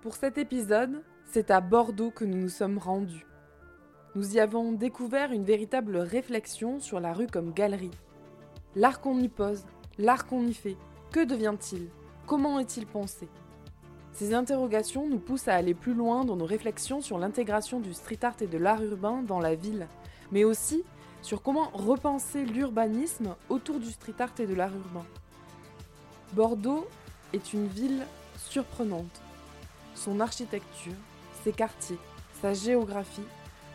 Pour cet épisode, c'est à Bordeaux que nous nous sommes rendus. Nous y avons découvert une véritable réflexion sur la rue comme galerie. L'art qu'on y pose, l'art qu'on y fait, que devient-il? Comment est-il pensé? Ces interrogations nous poussent à aller plus loin dans nos réflexions sur l'intégration du street art et de l'art urbain dans la ville, mais aussi sur comment repenser l'urbanisme autour du street art et de l'art urbain. Bordeaux est une ville surprenante. Son architecture, ses quartiers, sa géographie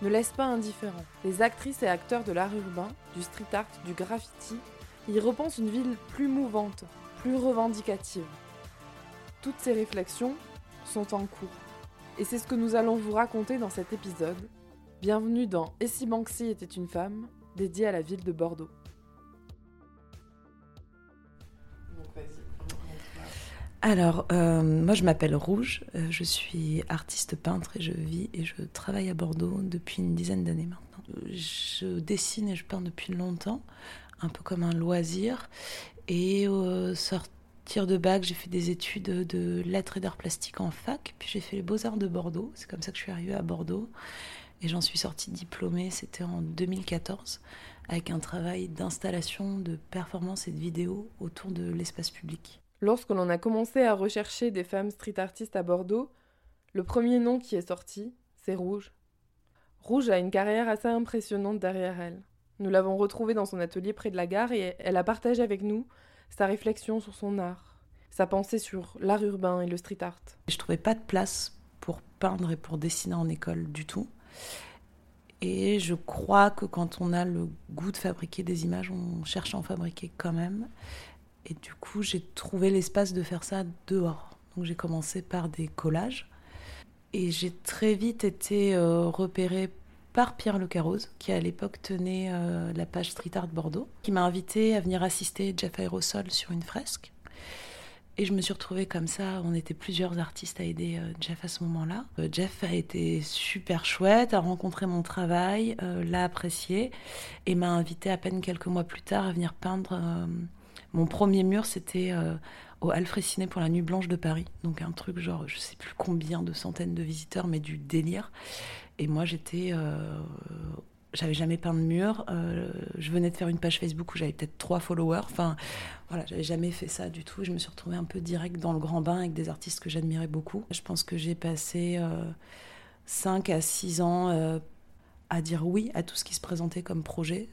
ne laissent pas indifférent. Les actrices et acteurs de l'art urbain, du street art, du graffiti y repensent une ville plus mouvante, plus revendicative. Toutes ces réflexions sont en cours. Et c'est ce que nous allons vous raconter dans cet épisode. Bienvenue dans Et si Banksy était une femme, dédié à la ville de Bordeaux. Alors, euh, moi je m'appelle Rouge, euh, je suis artiste peintre et je vis et je travaille à Bordeaux depuis une dizaine d'années maintenant. Je dessine et je peins depuis longtemps, un peu comme un loisir. Et au sortir de bac, j'ai fait des études de lettres et d'art plastique en fac, puis j'ai fait les beaux-arts de Bordeaux. C'est comme ça que je suis arrivée à Bordeaux. Et j'en suis sortie diplômée, c'était en 2014, avec un travail d'installation, de performance et de vidéo autour de l'espace public. Lorsque l'on a commencé à rechercher des femmes street artistes à Bordeaux, le premier nom qui est sorti, c'est Rouge. Rouge a une carrière assez impressionnante derrière elle. Nous l'avons retrouvée dans son atelier près de la gare et elle a partagé avec nous sa réflexion sur son art, sa pensée sur l'art urbain et le street art. Je trouvais pas de place pour peindre et pour dessiner en école du tout. Et je crois que quand on a le goût de fabriquer des images, on cherche à en fabriquer quand même. Et du coup, j'ai trouvé l'espace de faire ça dehors. Donc j'ai commencé par des collages. Et j'ai très vite été euh, repérée par Pierre Le Carroze, qui à l'époque tenait euh, la page Street Art Bordeaux, qui m'a invité à venir assister Jeff Aerosol sur une fresque. Et je me suis retrouvée comme ça. On était plusieurs artistes à aider euh, Jeff à ce moment-là. Jeff a été super chouette, a rencontré mon travail, l'a apprécié et m'a invité à peine quelques mois plus tard à venir peindre mon premier mur, c'était euh, au Alfred pour la Nuit Blanche de Paris. Donc un truc genre, je sais plus combien de centaines de visiteurs, mais du délire. Et moi, j'étais. Euh, j'avais jamais peint de mur. Euh, je venais de faire une page Facebook où j'avais peut-être trois followers. Enfin, voilà, j'avais jamais fait ça du tout. Je me suis retrouvée un peu direct dans le grand bain avec des artistes que j'admirais beaucoup. Je pense que j'ai passé 5 à 6 ans à dire oui à tout ce qui se présentait comme projet,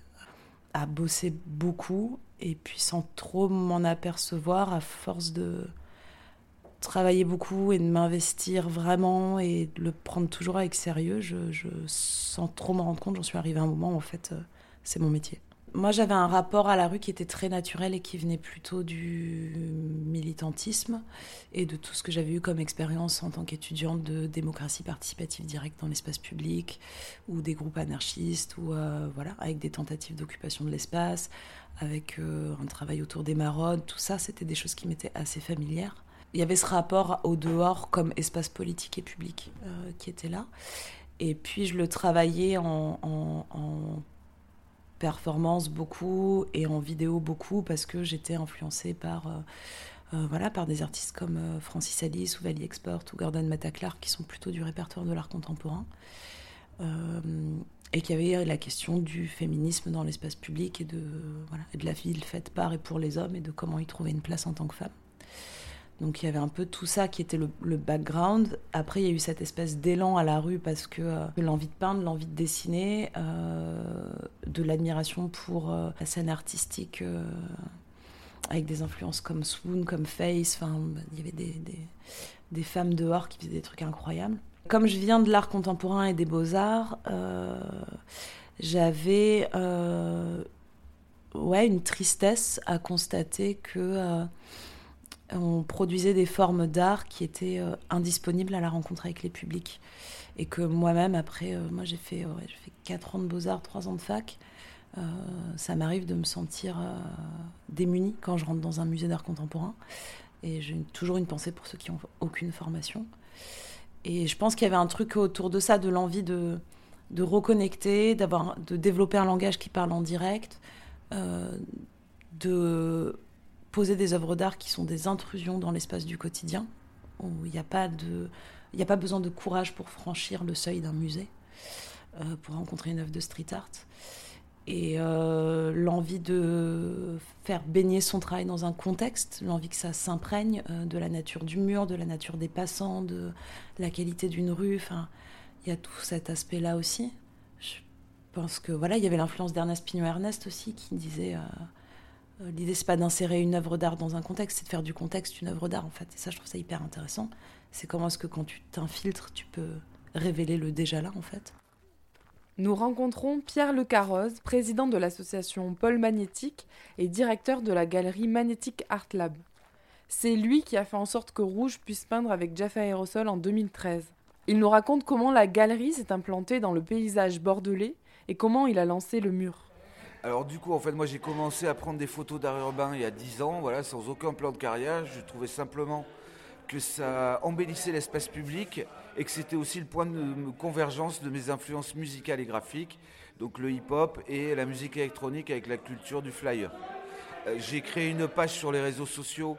à bosser beaucoup, et puis sans trop m'en apercevoir, à force de travailler beaucoup et de m'investir vraiment et de le prendre toujours avec sérieux, je, sans trop m'en rendre compte, j'en suis arrivée à un moment où en fait euh, c'est mon métier. Moi, j'avais un rapport à la rue qui était très naturel et qui venait plutôt du militantisme et de tout ce que j'avais eu comme expérience en tant qu'étudiante de démocratie participative directe dans l'espace public ou des groupes anarchistes ou euh, voilà, avec des tentatives d'occupation de l'espace, avec euh, un travail autour des maraudes. Tout ça, c'était des choses qui m'étaient assez familières. Il y avait ce rapport au dehors comme espace politique et public euh, qui était là. Et puis je le travaillais en, performance beaucoup et en vidéo beaucoup parce que j'étais influencée par, euh, euh, voilà, par des artistes comme euh, Francis Alice ou Valley Export ou Gordon Mataclar qui sont plutôt du répertoire de l'art contemporain. et qu'il y avait la question du féminisme dans l'espace public et de, voilà, et de la ville faite par et pour les hommes et de comment y trouver une place en tant que femme. Donc il y avait un peu tout ça qui était le, background. Après, il y a eu cette espèce d'élan à la rue parce que euh, l'envie de peindre, l'envie de dessiner, euh, de l'admiration pour euh, la scène artistique avec des influences comme Swoon, comme Face. Enfin, il y avait des, des, des, femmes dehors qui faisaient des trucs incroyables. Comme je viens de l'art contemporain et des beaux-arts, j'avais ouais, une tristesse à constater que on produisait des formes d'art qui étaient euh, indisponibles à la rencontre avec les publics. Et que moi-même, après, euh, moi j'ai fait, fait 4 ans de beaux-arts, 3 ans de fac. Euh, ça m'arrive de me sentir démunie quand je rentre dans un musée d'art contemporain. Et j'ai toujours une pensée pour ceux qui n'ont aucune formation. Et je pense qu'il y avait un truc autour de ça, de l'envie de, reconnecter, de développer un langage qui parle en direct, de poser des œuvres d'art qui sont des intrusions dans l'espace du quotidien, où il n'y a pas de a pas besoin de courage pour franchir le seuil d'un musée, pour rencontrer une œuvre de street art et euh, l'envie de faire baigner son travail dans un contexte, l'envie que ça s'imprègne euh, de la nature du mur, de la nature des passants, de la qualité d'une rue. Enfin, il y a tout cet aspect-là aussi. Je pense que voilà, il y avait l'influence d'Ernest Pignot-Ernest aussi qui disait euh, l'idée c'est pas d'insérer une œuvre d'art dans un contexte, c'est de faire du contexte une œuvre d'art en fait. Et ça, je trouve ça hyper intéressant. C'est comment est-ce que quand tu t'infiltres, tu peux révéler le déjà là en fait nous rencontrons Pierre Le Carroze, président de l'association Paul Magnétique et directeur de la galerie Magnétique Art Lab. C'est lui qui a fait en sorte que Rouge puisse peindre avec Jeff Aerosol en 2013. Il nous raconte comment la galerie s'est implantée dans le paysage bordelais et comment il a lancé le mur. Alors du coup, en fait, moi j'ai commencé à prendre des photos d'art urbain il y a 10 ans, voilà, sans aucun plan de carrière. Je trouvais simplement que ça embellissait l'espace public et que c'était aussi le point de convergence de mes influences musicales et graphiques, donc le hip-hop et la musique électronique avec la culture du flyer. Euh, j'ai créé une page sur les réseaux sociaux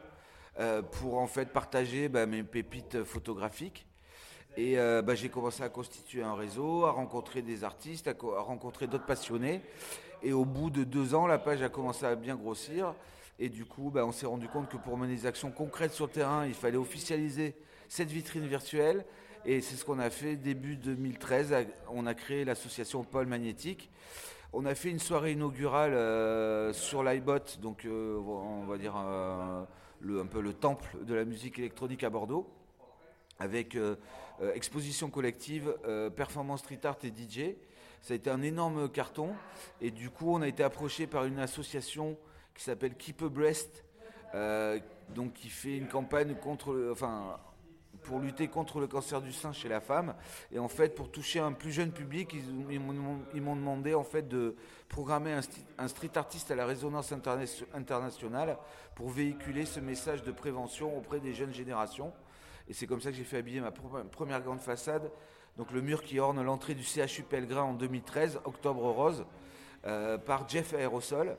euh, pour en fait partager bah, mes pépites photographiques. Et euh, bah, j'ai commencé à constituer un réseau, à rencontrer des artistes, à, à rencontrer d'autres passionnés. Et au bout de deux ans, la page a commencé à bien grossir. Et du coup, bah, on s'est rendu compte que pour mener des actions concrètes sur le terrain, il fallait officialiser cette vitrine virtuelle. Et c'est ce qu'on a fait début 2013. On a créé l'association Paul Magnétique. On a fait une soirée inaugurale euh, sur l'iBot, donc euh, on va dire euh, un peu le temple de la musique électronique à Bordeaux, avec exposition collective, performance street art et DJ. Ça a été un énorme carton. Et du coup, on a été approché par une association qui s'appelle Keep a Breast, euh, donc qui fait une campagne contre, enfin, pour lutter contre le cancer du sein chez la femme. Et en fait, pour toucher un plus jeune public, ils, m'ont demandé en fait de programmer un, street artiste à la résonance internationale pour véhiculer ce message de prévention auprès des jeunes générations. Et c'est comme ça que j'ai fait habiller ma première grande façade, donc le mur qui orne l'entrée du CHU Pellegrin en 2013, Octobre Rose, euh, par Jeff Aerosol.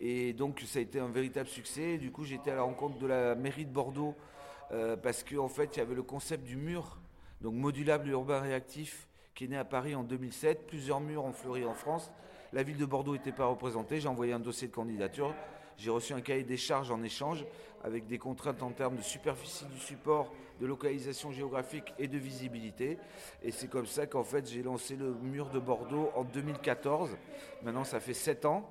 Et donc ça a été un véritable succès. Du coup, j'étais à la rencontre de la mairie de Bordeaux euh, parce qu'en fait, il y avait le concept du mur, donc modulable urbain réactif, qui est né à Paris en 2007. Plusieurs murs ont fleuri en France. La ville de Bordeaux n'était pas représentée. J'ai envoyé un dossier de candidature. J'ai reçu un cahier des charges en échange avec des contraintes en termes de superficie du support, de localisation géographique et de visibilité. Et c'est comme ça qu'en fait j'ai lancé le mur de Bordeaux en 2014. Maintenant ça fait 7 ans.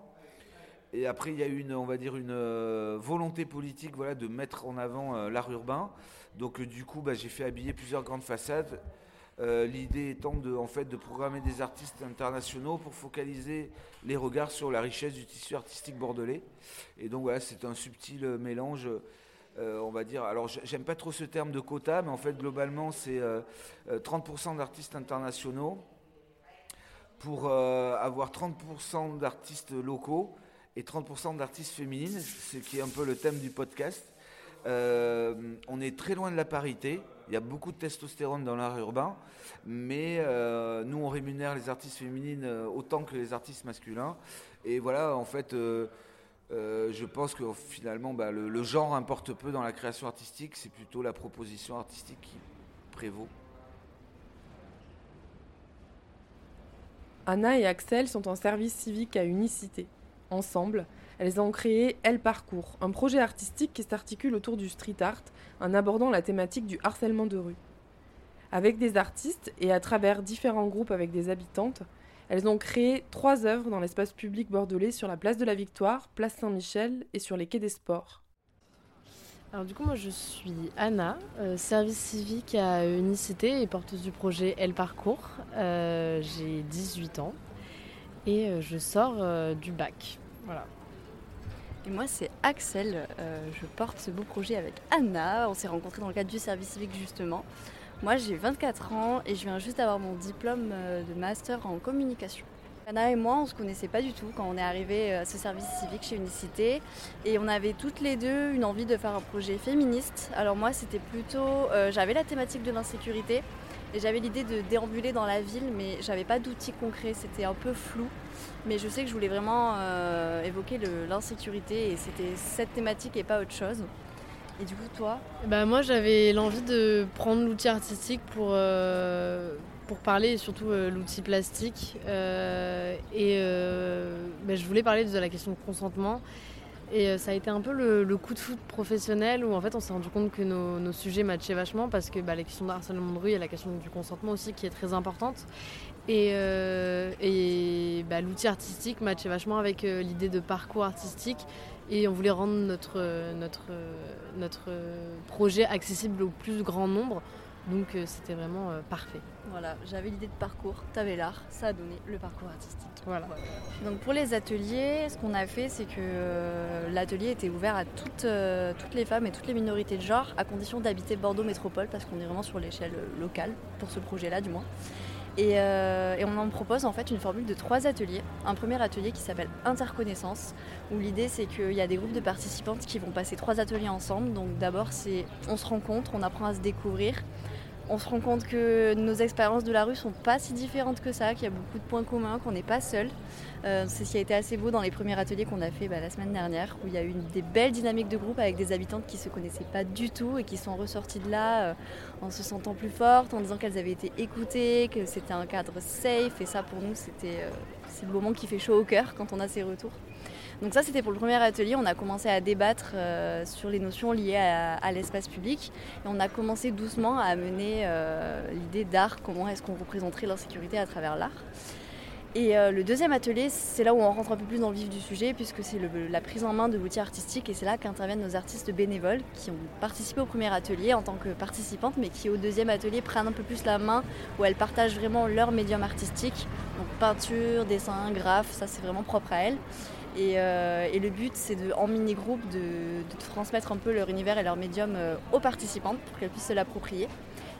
Et après, il y a une, on va dire, une euh, volonté politique, voilà, de mettre en avant euh, l'art urbain. Donc, euh, du coup, bah, j'ai fait habiller plusieurs grandes façades. L'idée étant en fait, de programmer des artistes internationaux pour focaliser les regards sur la richesse du tissu artistique bordelais. Et donc, voilà, c'est un subtil mélange. On va dire, alors j'aime pas trop ce terme de quota, mais en fait globalement c'est 30% d'artistes internationaux pour avoir 30% d'artistes locaux et 30% d'artistes féminines, ce qui est un peu le thème du podcast. Euh, on est très loin de la parité. Il y a beaucoup de testostérone dans l'art urbain, mais euh, nous on rémunère les artistes féminines euh, autant que les artistes masculins. Et voilà, en fait, je pense que finalement bah, le, le, genre importe peu dans la création artistique. C'est plutôt la proposition artistique qui prévaut. Anna et Axel sont en service civique à Unicité. Ensemble, elles ont créé Elle Parcours, un projet artistique qui s'articule autour du street art en abordant la thématique du harcèlement de rue. Avec des artistes et à travers différents groupes avec des habitantes, elles ont créé trois œuvres dans l'espace public bordelais sur la place de la Victoire, place Saint-Michel et sur les quais des sports. Alors du coup moi je suis Anna, euh, service civique à Unicité et porteuse du projet Elle Parcours. Euh, j'ai 18 ans et euh, je sors euh, du bac. Voilà. Et moi, c'est Axel. Euh, je porte ce beau projet avec Anna. On s'est rencontrés dans le cadre du service civique, justement. Moi, j'ai 24 ans et je viens juste d'avoir mon diplôme de master en communication. Anna et moi, on se connaissait pas du tout quand on est arrivé à ce service civique chez Unicité. Et on avait toutes les deux une envie de faire un projet féministe. Alors moi, c'était plutôt... J'avais la thématique de l'insécurité. Et j'avais l'idée de déambuler dans la ville, mais j'avais pas d'outils concrets, c'était un peu flou. Mais je sais que je voulais vraiment euh, évoquer l'insécurité et c'était cette thématique et pas autre chose. Et du coup, toi bah, Moi, j'avais l'envie de prendre l'outil artistique pour, euh, pour parler, et surtout euh, l'outil plastique. Euh, et bah, je voulais parler de la question de consentement. Et ça a été un peu le, coup de foot professionnel où en fait on s'est rendu compte que nos, sujets matchaient vachement parce que bah, la question de harcèlement de rue et la question du consentement aussi qui est très importante. Et, l'outil artistique matchait vachement avec l'idée de parcours artistique et on voulait rendre notre, notre, notre projet accessible au plus grand nombre. Donc euh, c'était vraiment euh, parfait. Voilà, j'avais l'idée de parcours, t'avais l'art, ça a donné le parcours artistique. Voilà. Donc pour les ateliers, ce qu'on a fait, c'est que euh, l'atelier était ouvert à toutes, toutes les femmes et toutes les minorités de genre, à condition d'habiter Bordeaux Métropole, parce qu'on est vraiment sur l'échelle locale, pour ce projet-là du moins. Euh, et, on en propose en fait une formule de trois ateliers. Un premier atelier qui s'appelle Interconnaissance, où l'idée c'est qu'il y a des groupes de participantes qui vont passer trois ateliers ensemble. Donc d'abord c'est on se rencontre, on apprend à se découvrir, on se rend compte que nos expériences de la rue sont pas si différentes que ça, qu'il y a beaucoup de points communs, qu'on n'est pas seul. Euh, c'est ce qui a été assez beau dans les premiers ateliers qu'on a fait bah, la semaine dernière, où il y a eu des belles dynamiques de groupe avec des habitantes qui se connaissaient pas du tout et qui sont ressorties de là euh, en se sentant plus fortes, en disant qu'elles avaient été écoutées, que c'était un cadre safe. Et ça, pour nous, c'était euh, c'est le moment qui fait chaud au cœur quand on a ces retours. Donc ça, c'était pour le premier atelier. On a commencé à débattre euh, sur les notions liées à, l'espace public. Et on a commencé doucement à amener euh, l'idée d'art, comment est-ce qu'on représenterait l'insécurité à travers l'art. Et euh, le deuxième atelier, c'est là où on rentre un peu plus dans le vif du sujet, puisque c'est la prise en main de l'outil artistique, et c'est là qu'interviennent nos artistes bénévoles qui ont participé au premier atelier en tant que participantes, mais qui au deuxième atelier prennent un peu plus la main, où elles partagent vraiment leur médium artistique, donc peinture, dessin, graphe, ça c'est vraiment propre à elles. Euh, et, le but, c'est de, en mini-groupe de, transmettre un peu leur univers et leur médium euh, aux participantes pour qu'elles puissent se l'approprier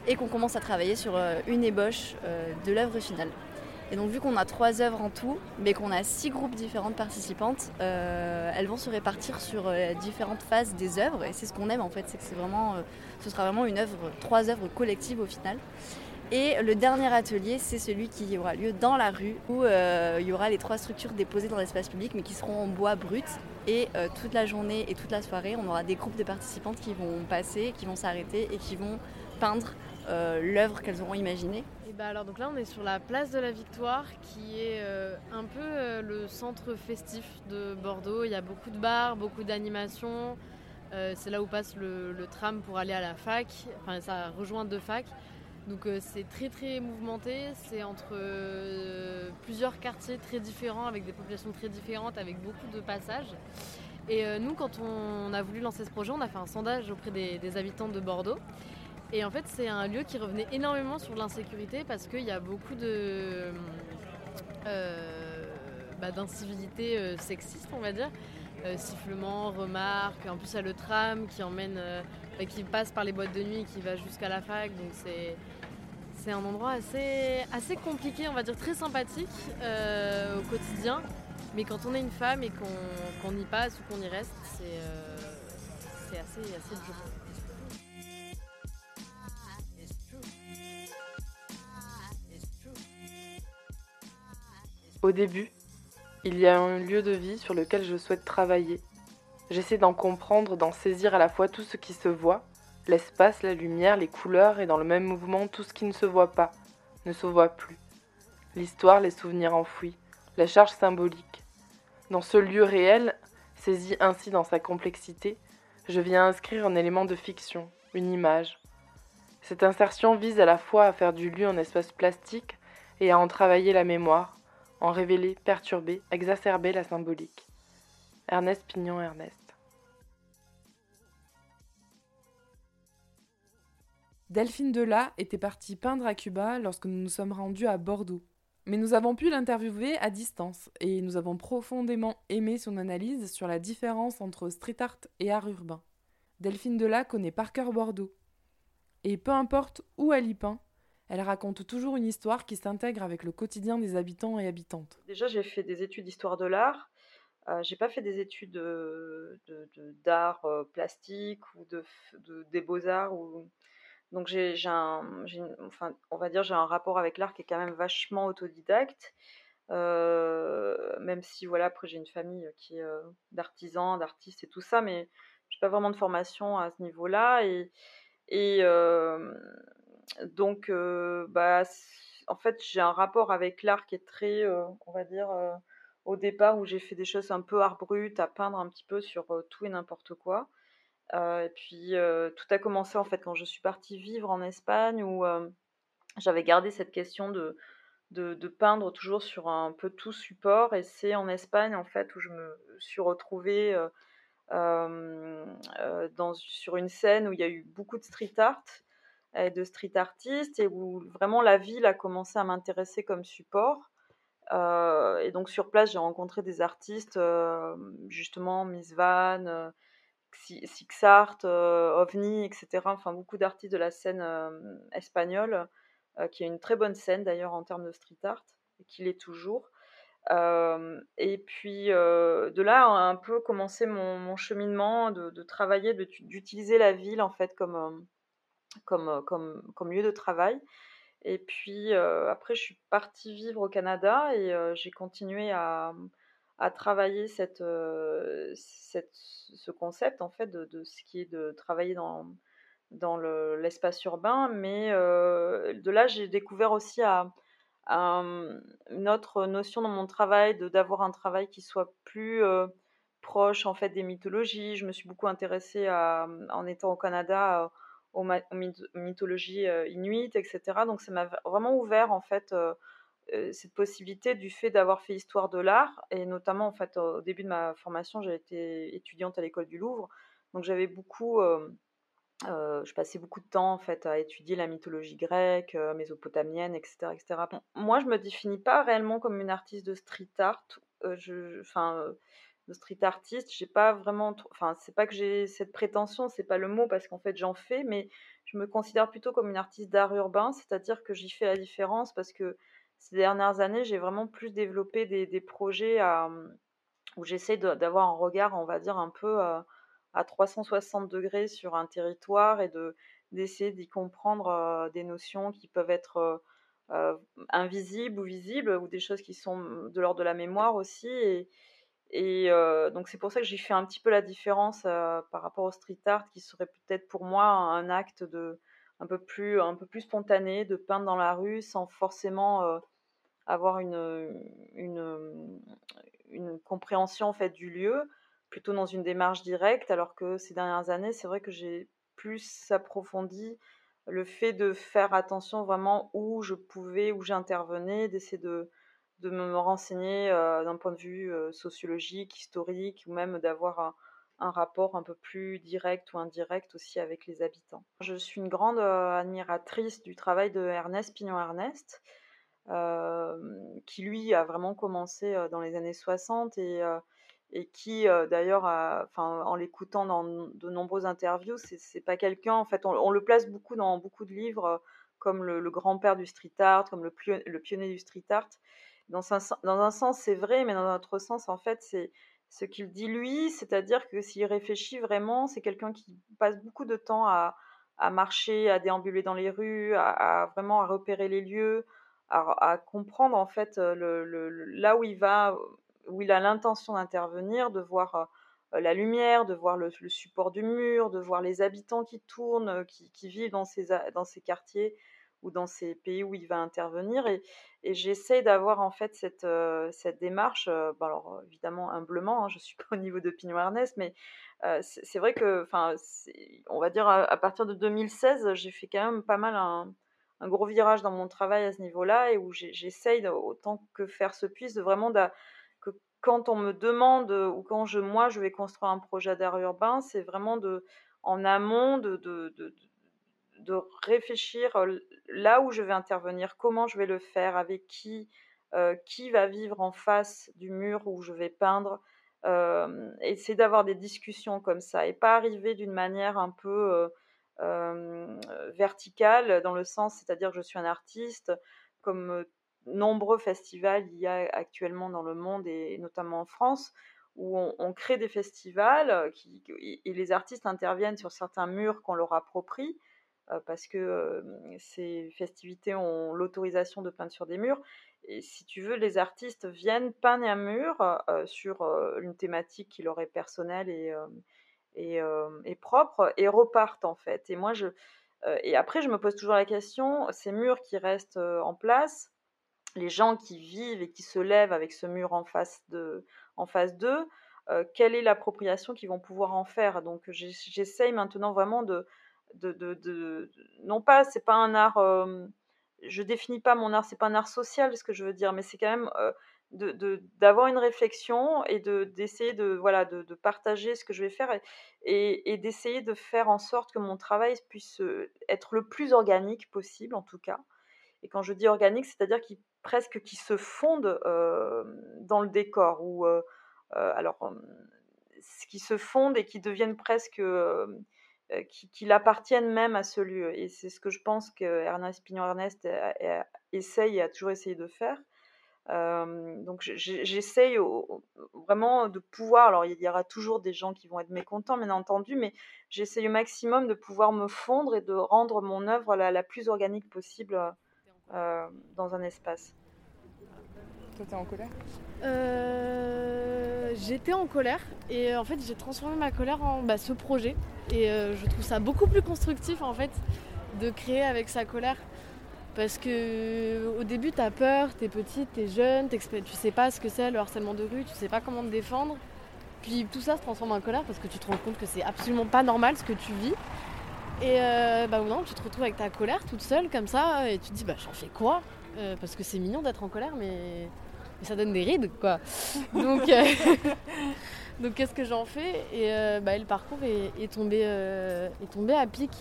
et qu'on commence à travailler sur euh, une ébauche de l'œuvre finale. Et donc vu qu'on a trois œuvres en tout, mais qu'on a six groupes différentes participantes, elles vont se répartir sur différentes phases des œuvres. Et c'est ce qu'on aime en fait, c'est que c'est vraiment, ce sera vraiment une œuvre, trois œuvres collectives au final. Et le dernier atelier, c'est celui qui aura lieu dans la rue, où euh, il y aura les trois structures déposées dans l'espace public, mais qui seront en bois brut. Et euh, toute la journée et toute la soirée, on aura des groupes de participantes qui vont passer, qui vont s'arrêter et qui vont peindre euh, l'œuvre qu'elles auront imaginée. Et bah alors donc là, on est sur la place de la Victoire, qui est un peu le centre festif de Bordeaux. Il y a beaucoup de bars, beaucoup d'animations. c'est là où passe le, le, tram pour aller à la fac. Enfin, ça rejoint deux facs. Donc euh, c'est très très mouvementé, c'est entre euh, plusieurs quartiers très différents, avec des populations très différentes, avec beaucoup de passages. Et euh, nous, quand on a voulu lancer ce projet, on a fait un sondage auprès des, habitants de Bordeaux. Et en fait, c'est un lieu qui revenait énormément sur l'insécurité parce qu'il y a beaucoup de bah, d'incivilité sexiste, on va dire. sifflements, remarques, en plus il y a le tram qui emmène, bah, qui passe par les boîtes de nuit et qui va jusqu'à la fac, donc c'est c'est un endroit assez, assez compliqué, on va dire très sympathique euh, au quotidien. Mais quand on est une femme et qu'on y passe ou qu'on y reste, c'est euh, assez, assez dur. Au début, il y a un lieu de vie sur lequel je souhaite travailler. J'essaie d'en comprendre, d'en saisir à la fois tout ce qui se voit l'espace, la lumière, les couleurs et dans le même mouvement tout ce qui ne se voit pas, ne se voit plus. L'histoire, les souvenirs enfouis, la charge symbolique. Dans ce lieu réel, saisi ainsi dans sa complexité, je viens inscrire un élément de fiction, une image. Cette insertion vise à la fois à faire du lieu un espace plastique et à en travailler la mémoire, en révéler, perturber, exacerber la symbolique. Ernest Pignon Ernest. Delphine Delat était partie peindre à Cuba lorsque nous nous sommes rendus à Bordeaux. Mais nous avons pu l'interviewer à distance et nous avons profondément aimé son analyse sur la différence entre street art et art urbain. Delphine Delat connaît par cœur Bordeaux. Et peu importe où elle y peint, elle raconte toujours une histoire qui s'intègre avec le quotidien des habitants et habitantes. Déjà, j'ai fait des études d'histoire de l'art. Euh, j'ai pas fait des études d'art de, euh, plastique ou de, des beaux-arts donc j'ai un, on va dire j'ai un rapport avec l'art qui est quand même vachement autodidacte. Euh, même si voilà après j'ai une famille qui est euh, d'artisans, d'artistes et tout ça, mais j'ai pas vraiment de formation à ce niveau-là et donc bah en fait j'ai un rapport avec l'art qui est très on va dire au départ où j'ai fait des choses un peu art brut à peindre un petit peu sur tout et n'importe quoi et puis tout a commencé en fait quand je suis partie vivre en Espagne où j'avais gardé cette question de, peindre toujours sur un peu tout support. Et c'est en Espagne, en fait, où je me suis retrouvée sur une scène où il y a eu beaucoup de street art et de street artistes et où vraiment la ville a commencé à m'intéresser comme support. Et donc sur place, j'ai rencontré des artistes, justement Miss Van, Six Art, OVNI, etc. Enfin, beaucoup d'artistes de la scène espagnole euh, qui a une très bonne scène d'ailleurs en termes de street art, et qui l'est toujours. Euh, et puis euh, de là un peu commencé mon, cheminement de, travailler, d'utiliser la ville en fait comme, comme, comme lieu de travail. Et puis après, je suis partie vivre au Canada et j'ai continué à, travailler cette, ce concept en fait de, ce qui est de travailler dans, l'espace urbain, mais de là j'ai découvert aussi à, une autre notion dans mon travail, de d'avoir un travail qui soit plus proche en fait des mythologies. Je me suis beaucoup intéressée à, en étant au Canada aux, mythologies inuites, etc. Donc ça m'a vraiment ouvert en fait cette possibilité du fait d'avoir fait histoire de l'art et notamment en fait au début de ma formation j'ai été étudiante à l'école du Louvre donc j'avais beaucoup je passais beaucoup de temps en fait à étudier la mythologie grecque, mésopotamienne, etc., etc. moi, je me définis pas réellement comme une artiste de street art. enfin, de street artiste, j'ai pas vraiment, enfin, c'est pas que j'ai cette prétention, c'est pas le mot parce qu'en fait j'en fais, mais je me considère plutôt comme une artiste d'art urbain, c'est-à-dire que j'y fais la différence parce que ces dernières années, j'ai vraiment plus développé des, projets où j'essaie d'avoir un regard, on va dire un peu à 360 degrés sur un territoire et de d'essayer d'y comprendre euh, des notions qui peuvent être euh, euh, invisibles ou visibles ou des choses qui sont de l'ordre de la mémoire aussi et, et donc c'est pour ça que j'ai fait un petit peu la différence par rapport au street art qui serait peut-être pour moi un acte de un peu plus un peu plus spontané de peindre dans la rue sans forcément avoir une, une, une compréhension en fait du lieu plutôt dans une démarche directe, alors que ces dernières années, c'est vrai que j'ai plus approfondi le fait de faire attention vraiment où je pouvais, où j'intervenais, d'essayer de, de me renseigner euh, d'un point de vue euh, sociologique, historique, ou même d'avoir un, rapport un peu plus direct ou indirect aussi avec les habitants. Je suis une grande euh, admiratrice du travail de Ernest Pignon-Ernest, qui lui a vraiment commencé dans les années 60 et qui d'ailleurs, en l'écoutant dans de nombreuses interviews, c'est pas quelqu'un, en fait, on, le place beaucoup dans beaucoup de livres comme le, grand-père du street art, comme le, pionnier du street art. Dans un, dans un sens, c'est vrai, mais dans un autre sens, en fait, c'est ce qu'il dit lui, c'est-à-dire que s'il réfléchit vraiment, c'est quelqu'un qui passe beaucoup de temps à, à, marcher, à déambuler dans les rues, à, vraiment à repérer les lieux, à, comprendre en fait le, le, là où il va où il a l'intention d'intervenir, de voir euh, la lumière, de voir le, support du mur, de voir les habitants qui tournent, euh, qui, vivent dans ces, dans ces quartiers dans ces pays où il va intervenir. Et, et j'essaie d'avoir en fait cette, cette démarche, alors évidemment humblement, hein, je ne suis pas au niveau de Pignon Ernest, mais c'est vrai que, on va dire à, partir de 2016, j'ai fait quand même pas mal un, gros virage dans mon travail à ce niveau-là et où j'essaye autant que faire se puisse de vraiment quand on me demande ou quand je, moi je vais construire un projet d'art urbain, c'est vraiment de, en amont de, de, de, réfléchir là où je vais intervenir, comment je vais le faire, avec qui, qui va vivre en face du mur où je vais peindre. Euh, et c'est d'avoir des discussions comme ça et pas arriver d'une manière un peu verticale dans le sens, c'est-à-dire je suis un artiste, comme nombreux festivals il y a actuellement dans le monde et notamment en France où on, crée des festivals euh, et les artistes interviennent sur certains murs qu'on leur approprie euh, parce que euh, ces festivités ont l'autorisation de peindre sur des murs. Et si tu veux, les artistes viennent peindre un mur sur une thématique qui leur est personnelle et, et, et propres et repartent en fait. Et moi, je, et après, je me pose toujours la question, ces murs qui restent en place, les gens qui vivent et qui se lèvent avec ce mur en face de, en face d'eux, quelle est l'appropriation qu'ils vont pouvoir en faire? Donc, j'essaye maintenant vraiment de, non pas, c'est pas un art, je définis pas mon art, c'est pas un art social, ce que je veux dire, mais c'est quand même de d'avoir une réflexion et de d'essayer de voilà de, partager ce que je vais faire et, d'essayer de faire en sorte que mon travail puisse être le plus organique possible en tout cas. Et quand je dis organique c'est-à-dire qu'il presque qui se fonde dans le décor ou alors qui se fondent et qui deviennent presque qui, qui l'appartiennent même à ce lieu et c'est ce que je pense que Ernest Pignon Ernest essaye et a toujours essayé de faire donc j'essaye vraiment de pouvoir, alors il y aura toujours des gens qui vont être mécontents, bien entendu, mais j'essaye au maximum de pouvoir me fondre et de rendre mon œuvre la, plus organique possible euh, dans un espace. Toi, t'es en colère euh, J'étais en colère et en fait j'ai transformé ma colère en bah, ce projet et euh, je trouve ça beaucoup plus constructif en fait de créer avec sa colère parce que au début, tu as peur, tu es petite, tu es jeune, tu sais pas ce que c'est le harcèlement de rue, tu sais pas comment te défendre. Puis tout ça se transforme en colère parce que tu te rends compte que c'est absolument pas normal ce que tu vis. Et euh, bah non, tu te retrouves avec ta colère toute seule comme ça et tu te dis bah j'en fais quoi? Euh, Parce que c'est mignon d'être en colère mais... ça donne des rides quoi. Donc, euh, Donc qu'est-ce que j'en fais? Et bah, le parcours est, tombé, est tombé à pic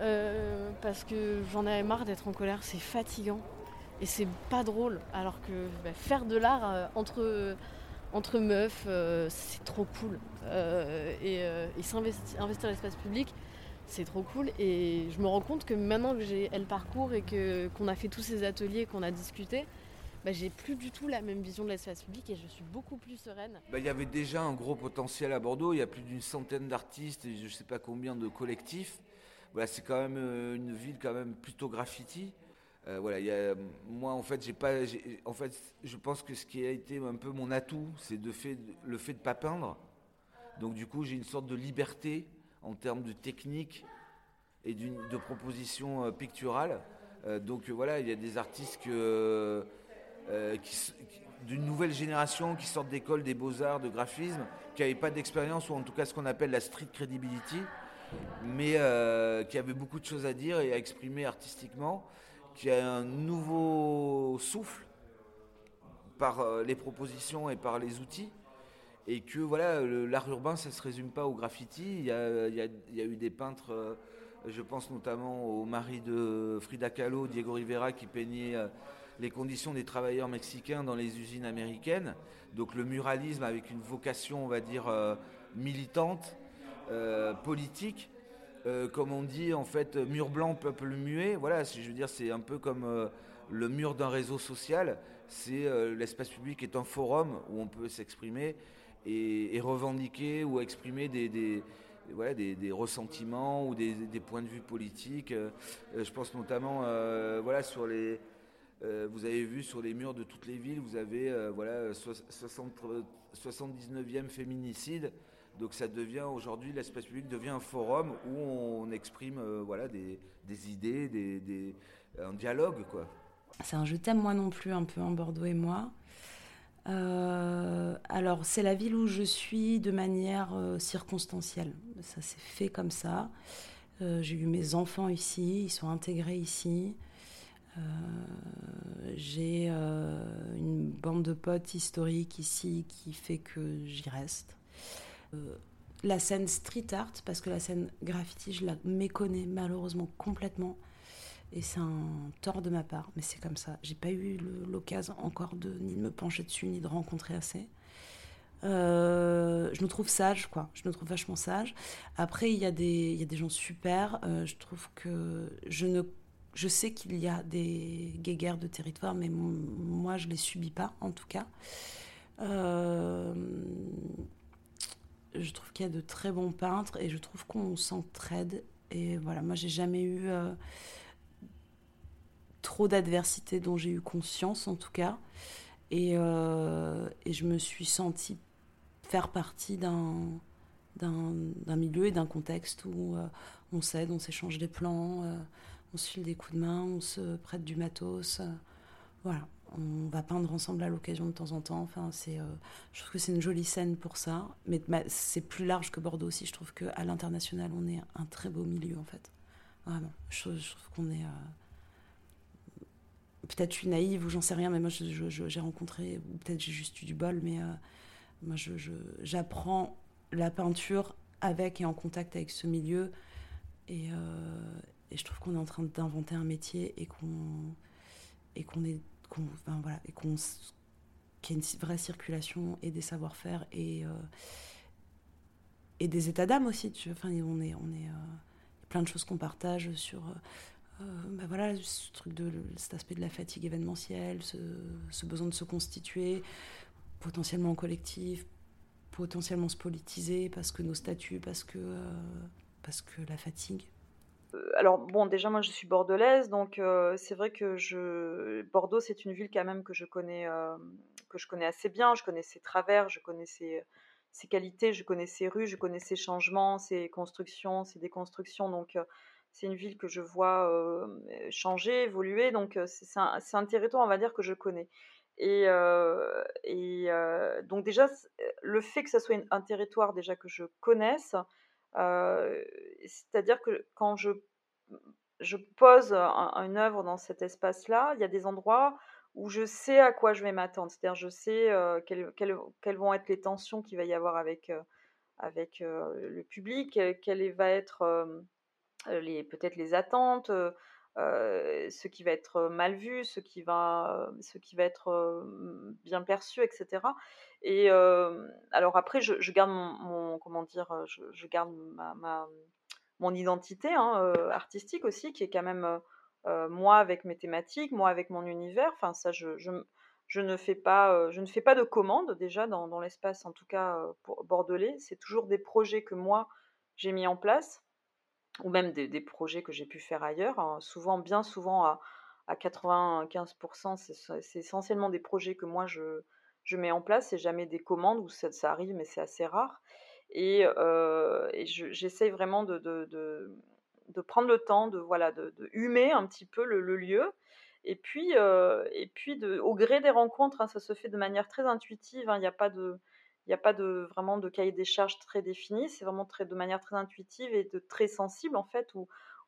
euh, parce que j'en avais marre d'être en colère, c'est fatigant et c'est pas drôle. Alors que bah, faire de l'art euh, entre, entre meufs, euh, c'est trop cool. et, et s'investir investir l'espace public, c'est trop cool. Et je me rends compte que maintenant que j'ai le parcours et que, qu'on a fait tous ces ateliers, qu'on a discuté, bah, j'ai plus du tout la même vision de l'espace public et je suis beaucoup plus sereine. Bah, il y avait déjà un gros potentiel à Bordeaux, il y a plus d'une centaine d'artistes et je ne sais pas combien de collectifs c'est quand même euh, une ville quand même plutôt graffiti. Euh, voilà, moi en fait, j'ai pas, en fait, je pense que ce qui a été un peu mon atout, c'est de fait, le fait de pas peindre. Donc du coup, j'ai une sorte de liberté en termes de technique et de propositions euh, picturales. donc voilà, il y a des artistes que, d'une nouvelle génération qui sortent d'école des beaux-arts, de graphisme, qui n'avaient pas d'expérience, ou en tout cas ce qu'on appelle la street credibility, mais euh, qui avait beaucoup de choses à dire et à exprimer artistiquement, qui a un nouveau souffle par euh, les propositions et par les outils. Et que voilà, l'art urbain, ça ne se résume pas au graffiti. Il y a, il y a, eu des peintres, euh, je pense notamment au mari de Frida Kahlo, Diego Rivera, qui peignait les conditions des travailleurs mexicains dans les usines américaines. Donc le muralisme avec une vocation, on va dire, militante, euh, politique. Euh, comme on dit en fait, mur blanc, peuple muet. Voilà, je veux dire, c'est un peu comme euh, le mur d'un réseau social. C'est l'espace public est un forum où on peut s'exprimer et, revendiquer ou exprimer des, des, des, ressentiments ou des, points de vue politiques. je pense notamment voilà, sur les. Vous avez vu sur les murs de toutes les villes, vous avez voilà, 79e féminicide. Donc ça devient aujourd'hui, l'espace public devient un forum où on exprime euh, voilà, des, idées, des, un dialogue. C'est un je t'aime moi non plus, un peu en Bordeaux et moi. Euh, alors c'est la ville où je suis de manière euh, circonstancielle. Ça s'est fait comme ça. J'ai eu mes enfants ici, ils sont intégrés ici. J'ai une bande de potes historiques ici qui fait que j'y reste. Euh, la scène street art, parce que la scène graffiti, je la méconnais malheureusement complètement. Et c'est un tort de ma part, mais c'est comme ça. J'ai pas eu l'occasion encore de ni de me pencher dessus, ni de rencontrer assez. Euh, je me trouve sage, quoi. Je me trouve vachement sage. Après, il y, a des, gens super. Euh, je trouve que je ne, je sais qu'il y a des guéguerres de territoire, mais moi, je les subis pas, en tout cas. Euh, je trouve qu'il y a de très bons peintres et je trouve qu'on s'entraide. Et voilà, moi, j'ai jamais eu euh, trop d'adversité dont j'ai eu conscience, en tout cas. Et, euh, je me suis sentie faire partie d'un milieu et d'un contexte où on s'aide, on s'échange des plans, on se file des coups de main, on se prête du matos. voilà, on va peindre ensemble à l'occasion de temps en temps. Enfin, c'est, je trouve que c'est une jolie scène pour ça. Mais c'est plus large que Bordeaux aussi. Je trouve qu'à l'international, on est un très beau milieu en fait. Vraiment, je, trouve qu'on est peut-être je suis naïve ou j'en sais rien, mais moi j'ai rencontré, ou peut-être j'ai juste eu du bol, mais euh, moi j'apprends la peinture avec et en contact avec ce milieu. Et, euh, et je trouve qu'on est en train d'inventer un métier et qu'on et qu'on est voilà et qu'on qu'il y a une vraie circulation et des savoir-faire et euh, et des états d'âme aussi tu enfin on est on est plein de choses qu'on partage sur euh, bah voilà, ce truc de cet aspect de la fatigue événementielle, ce, besoin de se constituer, potentiellement en collectif, potentiellement se politiser parce que nos statuts, parce que, euh, parce que la fatigue. Euh, alors bon, déjà moi je suis bordelaise, donc c'est vrai que je... Bordeaux c'est une ville quand même que je connais, que je connais assez bien. Je connais ses travers, je connais ses, qualités, je connais ses rues, je connais ses changements, ses constructions, ses déconstructions. Donc c'est une ville que je vois changer, évoluer, donc c'est un, territoire, on va dire, que je connais. Et, donc déjà, le fait que ça soit un territoire déjà que je connaisse, c'est-à-dire que quand je, je pose une œuvre dans cet espace-là, il y a des endroits où je sais à quoi je vais m'attendre. C'est-à-dire, je sais quelles, quelles, vont être les tensions qu'il va y avoir avec, avec le public, quelle va être peut-être les attentes, ce qui va être mal vu, ce qui va, ce qui va être bien perçu, etc. Et alors après, je, garde mon, comment dire, je, garde ma, mon identité hein, artistique aussi, qui est quand même moi avec mes thématiques, moi avec mon univers. Enfin, ça, je, je, ne fais pas, je ne fais pas de commandes déjà dans, l'espace, en tout cas bordelais. C'est toujours des projets que moi j'ai mis en place ou même des, projets que j'ai pu faire ailleurs. Hein. Souvent, bien souvent, à, à 95%, c'est essentiellement des projets que moi je, je mets en place. C'est jamais des commandes ça, ça arrive, mais c'est assez rare. Et, euh, et j'essaye vraiment de, prendre le temps de, voilà, de, humer un petit peu le, lieu. Et puis, euh, et puis au gré des rencontres, hein, ça se fait de manière très intuitive. Hein. Il n'y a pas de il n'y a pas de, vraiment de cahier des charges très défini, c'est vraiment très, de manière très intuitive et de très sensible en fait,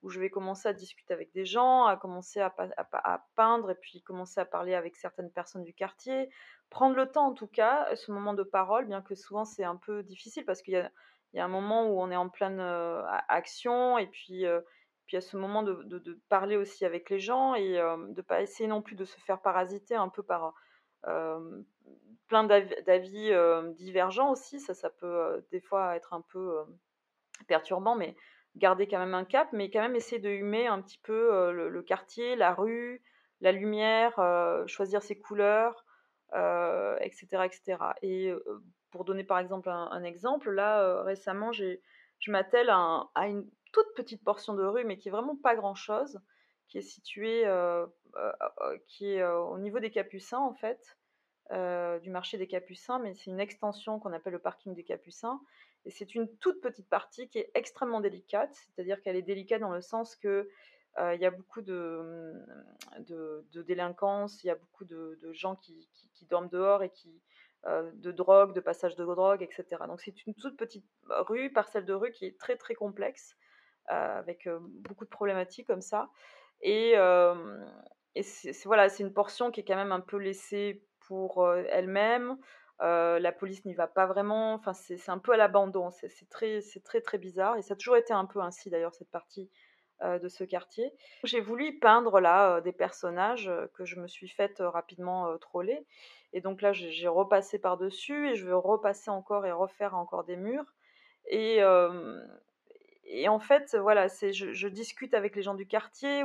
où je vais commencer à discuter avec des gens, à commencer à, à, peindre et puis commencer à parler avec certaines personnes du quartier, prendre le temps en tout cas, ce moment de parole, bien que souvent c'est un peu difficile parce qu'il y a, un moment où on est en pleine euh, action et puis, euh, puis a ce moment de, parler aussi avec les gens et euh, de ne pas essayer non plus de se faire parasiter un peu par plein d'avis divergents aussi. Ça, ça peut des fois être un peu perturbant, mais garder quand même un cap, mais quand même essayer de humer un petit peu le, quartier, la rue, la lumière, choisir ses couleurs, etc., etc. Et pour donner par exemple un, exemple, là récemment, je m'attelle à, une toute petite portion de rue, mais qui est vraiment pas grand chose, qui est située, qui est au niveau des Capucins en fait. Du marché des Capucins, mais c'est une extension qu'on appelle le parking des Capucins. Et c'est une toute petite partie qui est extrêmement délicate, c'est-à-dire qu'elle est délicate dans le sens que euh, il y a beaucoup de, de, délinquance, il y a beaucoup de, gens qui, dorment dehors et qui euh, de drogue, de passage de drogue, etc. Donc c'est une toute petite rue, parcelle de rue qui est très très complexe, avec beaucoup de problématiques comme ça. Et, voilà, c'est une portion qui est quand même un peu laissée pour elle-même. La police n'y va pas vraiment. Enfin, c'est un peu à l'abandon. C'est très, très, très bizarre. Et ça a toujours été un peu ainsi, d'ailleurs, cette partie de ce quartier. J'ai voulu peindre là des personnages que je me suis faite rapidement troller. Et donc là, j'ai repassé par-dessus et je veux repasser encore et refaire encore des murs. Et, en fait, voilà, je, je, discute avec les gens du quartier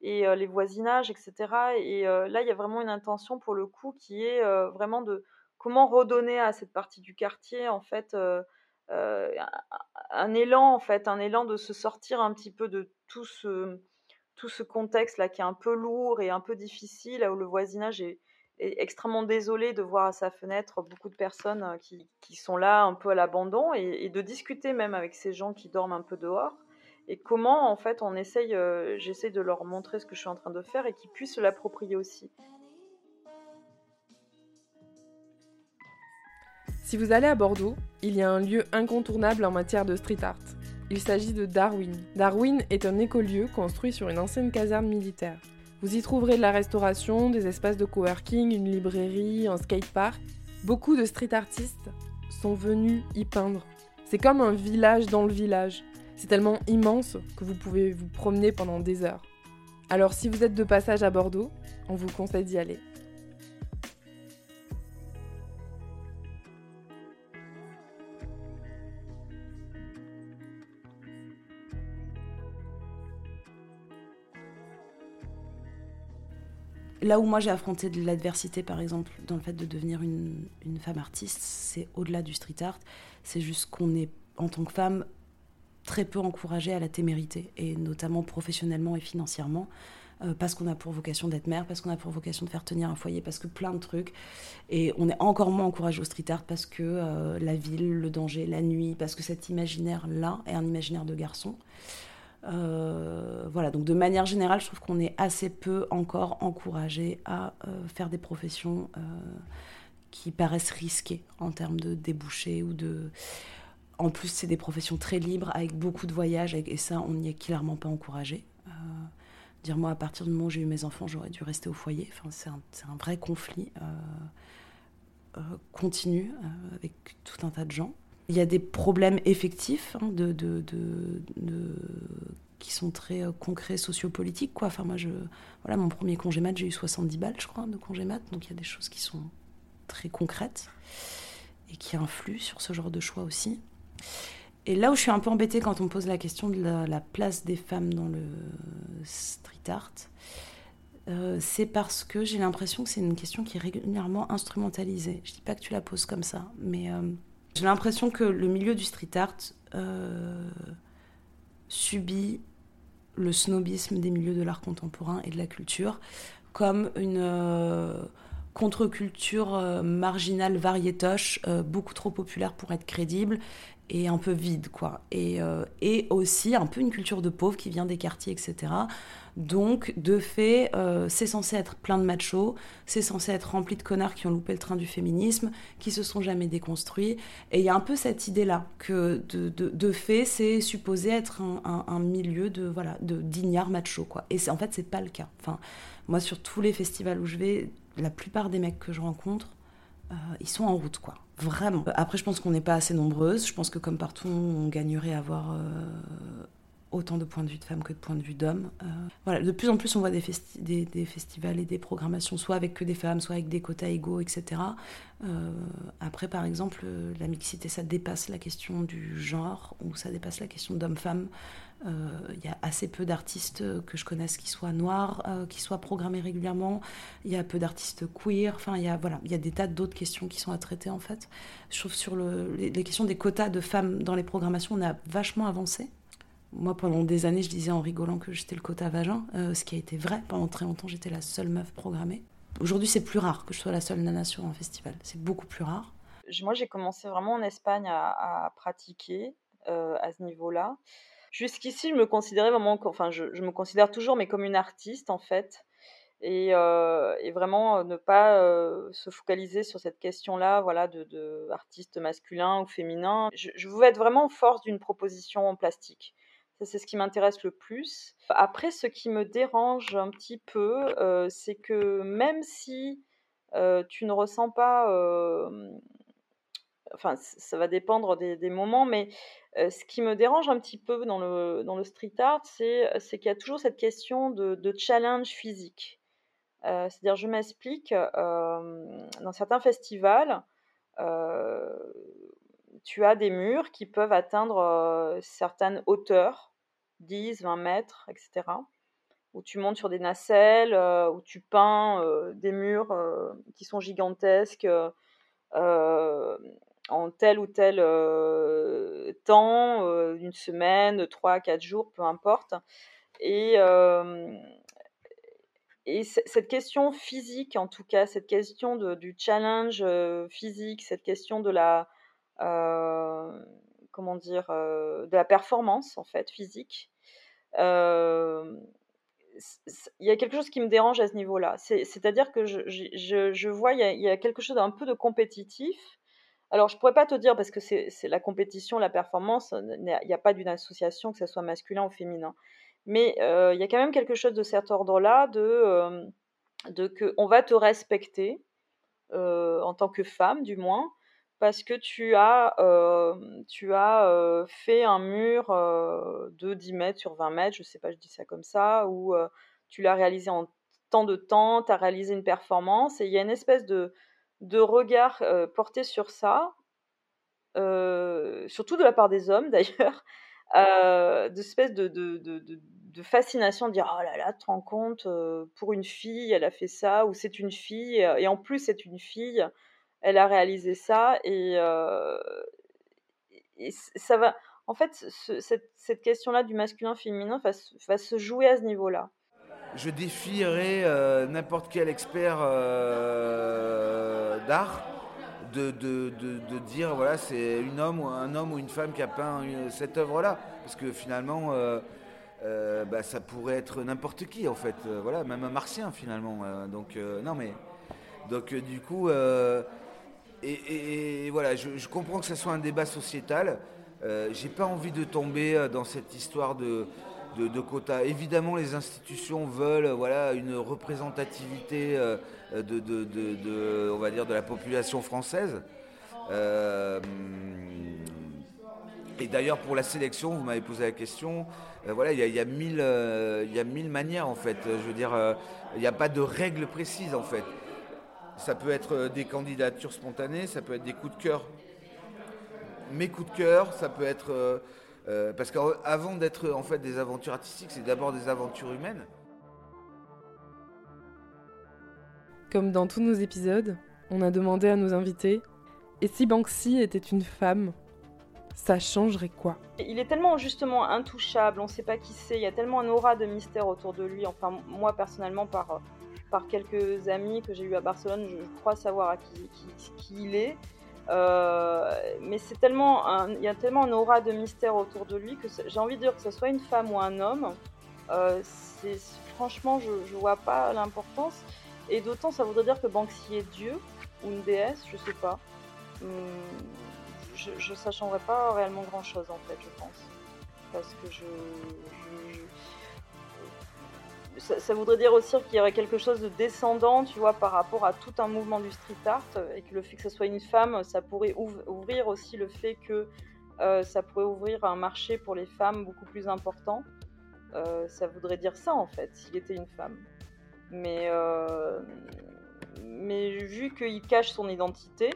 et les voisinages, etc. Et là, il y a vraiment une intention pour le coup qui est vraiment de comment redonner à cette partie du quartier en fait un, élan en fait, un élan de se sortir un petit peu de tout ce tout ce contexte là qui est un peu lourd et un peu difficile, où le voisinage est, extrêmement désolé de voir à sa fenêtre beaucoup de personnes qui, qui sont là un peu à l'abandon et, de discuter même avec ces gens qui dorment un peu dehors. Et comment, en fait, on essaye, j'essaie de leur montrer ce que je suis en train de faire et qu'ils puissent se l'approprier aussi. Si vous allez à Bordeaux, il y a un lieu incontournable en matière de street art. Il s'agit de Darwin. Darwin est un écolieu construit sur une ancienne caserne militaire. Vous y trouverez de la restauration, des espaces de coworking, une librairie, un skatepark. Beaucoup de street artistes sont venus y peindre. C'est comme un village dans le village. C'est tellement immense que vous pouvez vous promener pendant des heures. Alors si vous êtes de passage à Bordeaux, on vous conseille d'y aller. Là où moi j'ai affronté de l'adversité, par exemple, dans le fait de devenir une, femme artiste, c'est au-delà du street art. C'est juste qu'on est, en tant que femme, très peu encouragée à la témérité, et notamment professionnellement et financièrement. Euh, parce qu'on a pour vocation d'être mère, parce qu'on a pour vocation de faire tenir un foyer, parce que plein de trucs. Et on est encore moins encouragé au street art parce que euh, la ville, le danger, la nuit, parce que cet imaginaire-là est un imaginaire de garçon. Euh, voilà, donc de manière générale, je trouve qu'on est assez peu encore encouragé à euh, faire des professions euh, qui paraissent risquées en termes de débouchés ou de. En plus, c'est des professions très libres avec beaucoup de voyages et ça, on n'y est clairement pas encouragé. dire moi, à partir du moment où j'ai eu mes enfants, j'aurais dû rester au foyer. Enfin, c'est un, un, vrai conflit continu avec tout un tas de gens il y a des problèmes effectifs hein, qui sont très euh, concrets sociopolitiques. Enfin, moi, voilà, mon premier congé mat, j'ai eu 70 balles, je crois, de congé mat. Donc il y a des choses qui sont très concrètes et qui influent sur ce genre de choix aussi. Et là où je suis un peu embêtée quand on pose la question de la, place des femmes dans le street art, euh, c'est parce que j'ai l'impression que c'est une question qui est régulièrement instrumentalisée. Je dis pas que tu la poses comme ça, mais euh, j'ai l'impression que le milieu du street art euh, subit le snobisme des milieux de l'art contemporain et de la culture comme une euh, contre-culture euh, marginale variétoche, beaucoup trop populaire pour être crédible et un peu vide, quoi. Et, et aussi un peu une culture de pauvres qui vient des quartiers, etc. Donc, de fait, euh, c'est censé être plein de machos, c'est censé être rempli de connards qui ont loupé le train du féminisme, qui se sont jamais déconstruits. Et il y a un peu cette idée-là que, de, fait, c'est supposé être un, milieu de voilà de d'ignards machos, quoi. Et en fait, c'est pas le cas. Enfin, moi, sur tous les festivals où je vais, la plupart des mecs que je rencontre, euh, ils sont en route, quoi. Vraiment. Après, je pense qu'on n'est pas assez nombreuses. Je pense que comme partout, on gagnerait à avoir euh, autant de points de vue de femmes que de points de vue d'hommes. Euh, voilà, de plus en plus, on voit des, festivals et des programmations, soit avec que des femmes, soit avec des quotas égaux, etc. Euh, après, par exemple, la mixité, ça dépasse la question du genre, ou ça dépasse la question d'homme-femme. Euh, il y a assez peu d'artistes que je connaisse qui soient noirs, qui soient programmés régulièrement. Il y a peu d'artistes queer. Enfin, il y a voilà, il y a des tas d'autres questions qui sont à traiter en fait. Je trouve sur le, les, questions des quotas de femmes dans les programmations, on a vachement avancé. Moi, pendant des années, je disais en rigolant que j'étais le quota vagin, euh, ce qui a été vrai. Pendant très longtemps, j'étais la seule meuf programmée. Aujourd'hui, c'est plus rare que je sois la seule nana sur un festival. C'est beaucoup plus rare. Moi, j'ai commencé vraiment en Espagne à, pratiquer euh, à ce niveau-là. Jusqu'ici, je me considérais vraiment, enfin, je, me considère toujours, mais comme une artiste en fait. Et, euh, vraiment ne pas se focaliser sur cette question-là, voilà, de, masculin ou féminin. Je, veux être vraiment force d'une proposition en plastique c'est ce qui m'intéresse le plus. Après, ce qui me dérange un petit peu, euh, c'est que même si euh, tu ne ressens pas, euh, enfin, ça va dépendre des, moments, mais ce qui me dérange un petit peu dans le, street art, c'est qu'il y a toujours cette question de, challenge physique. C'est-à-dire, je m'explique, dans certains festivals, tu as des murs qui peuvent atteindre certaines hauteurs 10, 20 mètres, etc. Où tu montes sur des nacelles, euh, où tu peins euh, des murs euh, qui sont gigantesques en tel ou tel temps, une semaine, 3, 4 jours, peu importe. Et, et cette question physique, en tout cas, cette question du challenge physique, cette question de la, comment dire, de la performance, en fait, physique, il y a quelque chose qui me dérange à ce niveau-là. C'est-à-dire que je, vois, il y, y, a, quelque chose d'un peu de compétitif. Alors, je pourrais pas te dire, parce que c'est la compétition, la performance, il n'y a pas d'une association, que ce soit masculin ou féminin. Mais il y a quand même quelque chose de cet ordre-là, de, de que on va te respecter, en tant que femme du moins, parce que tu as, tu as fait un mur de 10 mètres sur 20 mètres, je sais pas, je dis ça comme ça, ou tu l'as réalisé en tant de temps, tu as réalisé une performance, et il y a une espèce de, de regard porté sur ça, surtout de la part des hommes d'ailleurs, euh, d'espèce de, de, de, de, fascination de dire oh là là, tu te rends compte, pour une fille, elle a fait ça, ou c'est une fille, et en plus c'est une fille, elle a réalisé ça, et, et ça va. En fait, cette, cette question-là du masculin-féminin va, va, se jouer à ce niveau-là. Je défierais n'importe quel expert d'art de, de, de, dire voilà c'est homme un homme ou une femme qui a peint cette œuvre là parce que finalement euh, euh, bah, ça pourrait être n'importe qui en fait. Euh, voilà même un martien finalement. Donc non mais donc du coup et, voilà je, je, comprends que ce soit un débat sociétal. J'ai pas envie de tomber dans cette histoire de de, quotas. Évidemment, les institutions veulent voilà, une représentativité euh, de, on va dire, de la population française. Euh, et d'ailleurs, pour la sélection, vous m'avez posé la question. Euh, voilà, il y, a, mille, manières en fait. Je veux il n'y a pas de règles précises en fait. Ça peut être des candidatures spontanées, ça peut être des coups de cœur. Mes coups de cœur, ça peut être euh, parce qu'avant d'être en fait des aventures artistiques, c'est d'abord des aventures humaines. Comme dans tous nos épisodes, on a demandé à nos invités et si Banksy était une femme, ça changerait quoi? Il est tellement justement intouchable, on ne sait pas qui c'est, il y a tellement un aura de mystère autour de lui. Enfin, moi personnellement, par, par quelques amis que j'ai eu à Barcelone, je crois savoir à qui, qui il est. Euh, mais c'est tellement, il y a tellement un aura de mystère autour de lui que j'ai envie de dire que ce soit une femme ou un homme, euh, franchement, je, je vois pas l'importance. Et d'autant, ça voudrait dire que Banksy est Dieu ou une déesse, je sais pas. Hum, je, je, ça pas réellement grand chose en fait, je pense. Parce que je, ça, voudrait dire aussi qu'il y aurait quelque chose de descendant, tu vois, par rapport à tout un mouvement du street art, et que le fait que ce soit une femme, ça pourrait ouvrir aussi le fait que euh, ça pourrait ouvrir un marché pour les femmes beaucoup plus important. Euh, ça voudrait dire ça en fait, s'il était une femme. Mais, euh, mais vu qu'il cache son identité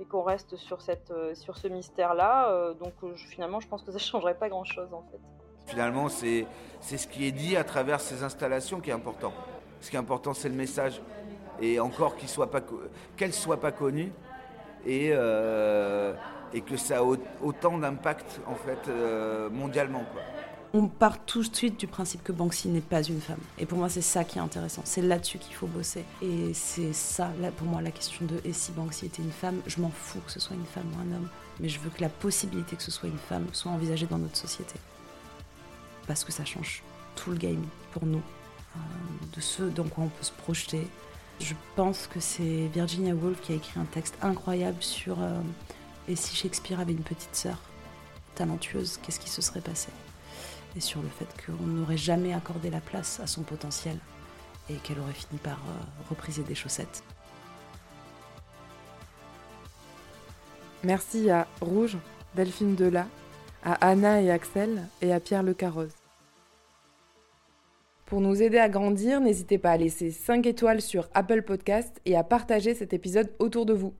et qu'on reste sur, cette, sur ce mystère-là, donc finalement je pense que ça changerait pas grand-chose en fait. Finalement, c'est ce qui est dit à travers ces installations qui est important. Ce qui est important, c'est le message. Et encore qu'elle ne soit pas connue et, euh, et que ça a autant d'impact en fait euh, mondialement. On part tout de suite du principe que Banksy n'est pas une femme. Et pour moi, c'est ça qui est intéressant. C'est là-dessus qu'il faut bosser. Et c'est ça, là, pour moi, la question de et si Banksy était une femme Je m'en fous que ce soit une femme ou un homme. Mais je veux que la possibilité que ce soit une femme soit envisagée dans notre société parce que ça change tout le game pour nous, euh, de ce dans quoi on peut se projeter. Je pense que c'est Virginia Woolf qui a écrit un texte incroyable sur euh, et si Shakespeare avait une petite sœur talentueuse, qu'est-ce qui se serait passé? Et sur le fait qu'on n'aurait jamais accordé la place à son potentiel et qu'elle aurait fini par euh, repriser des chaussettes. Merci à Rouge, Delphine Dela, à Anna et Axel et à Pierre Le Carroze. Pour nous aider à grandir, n'hésitez pas à laisser 5 étoiles sur Apple Podcast et à partager cet épisode autour de vous.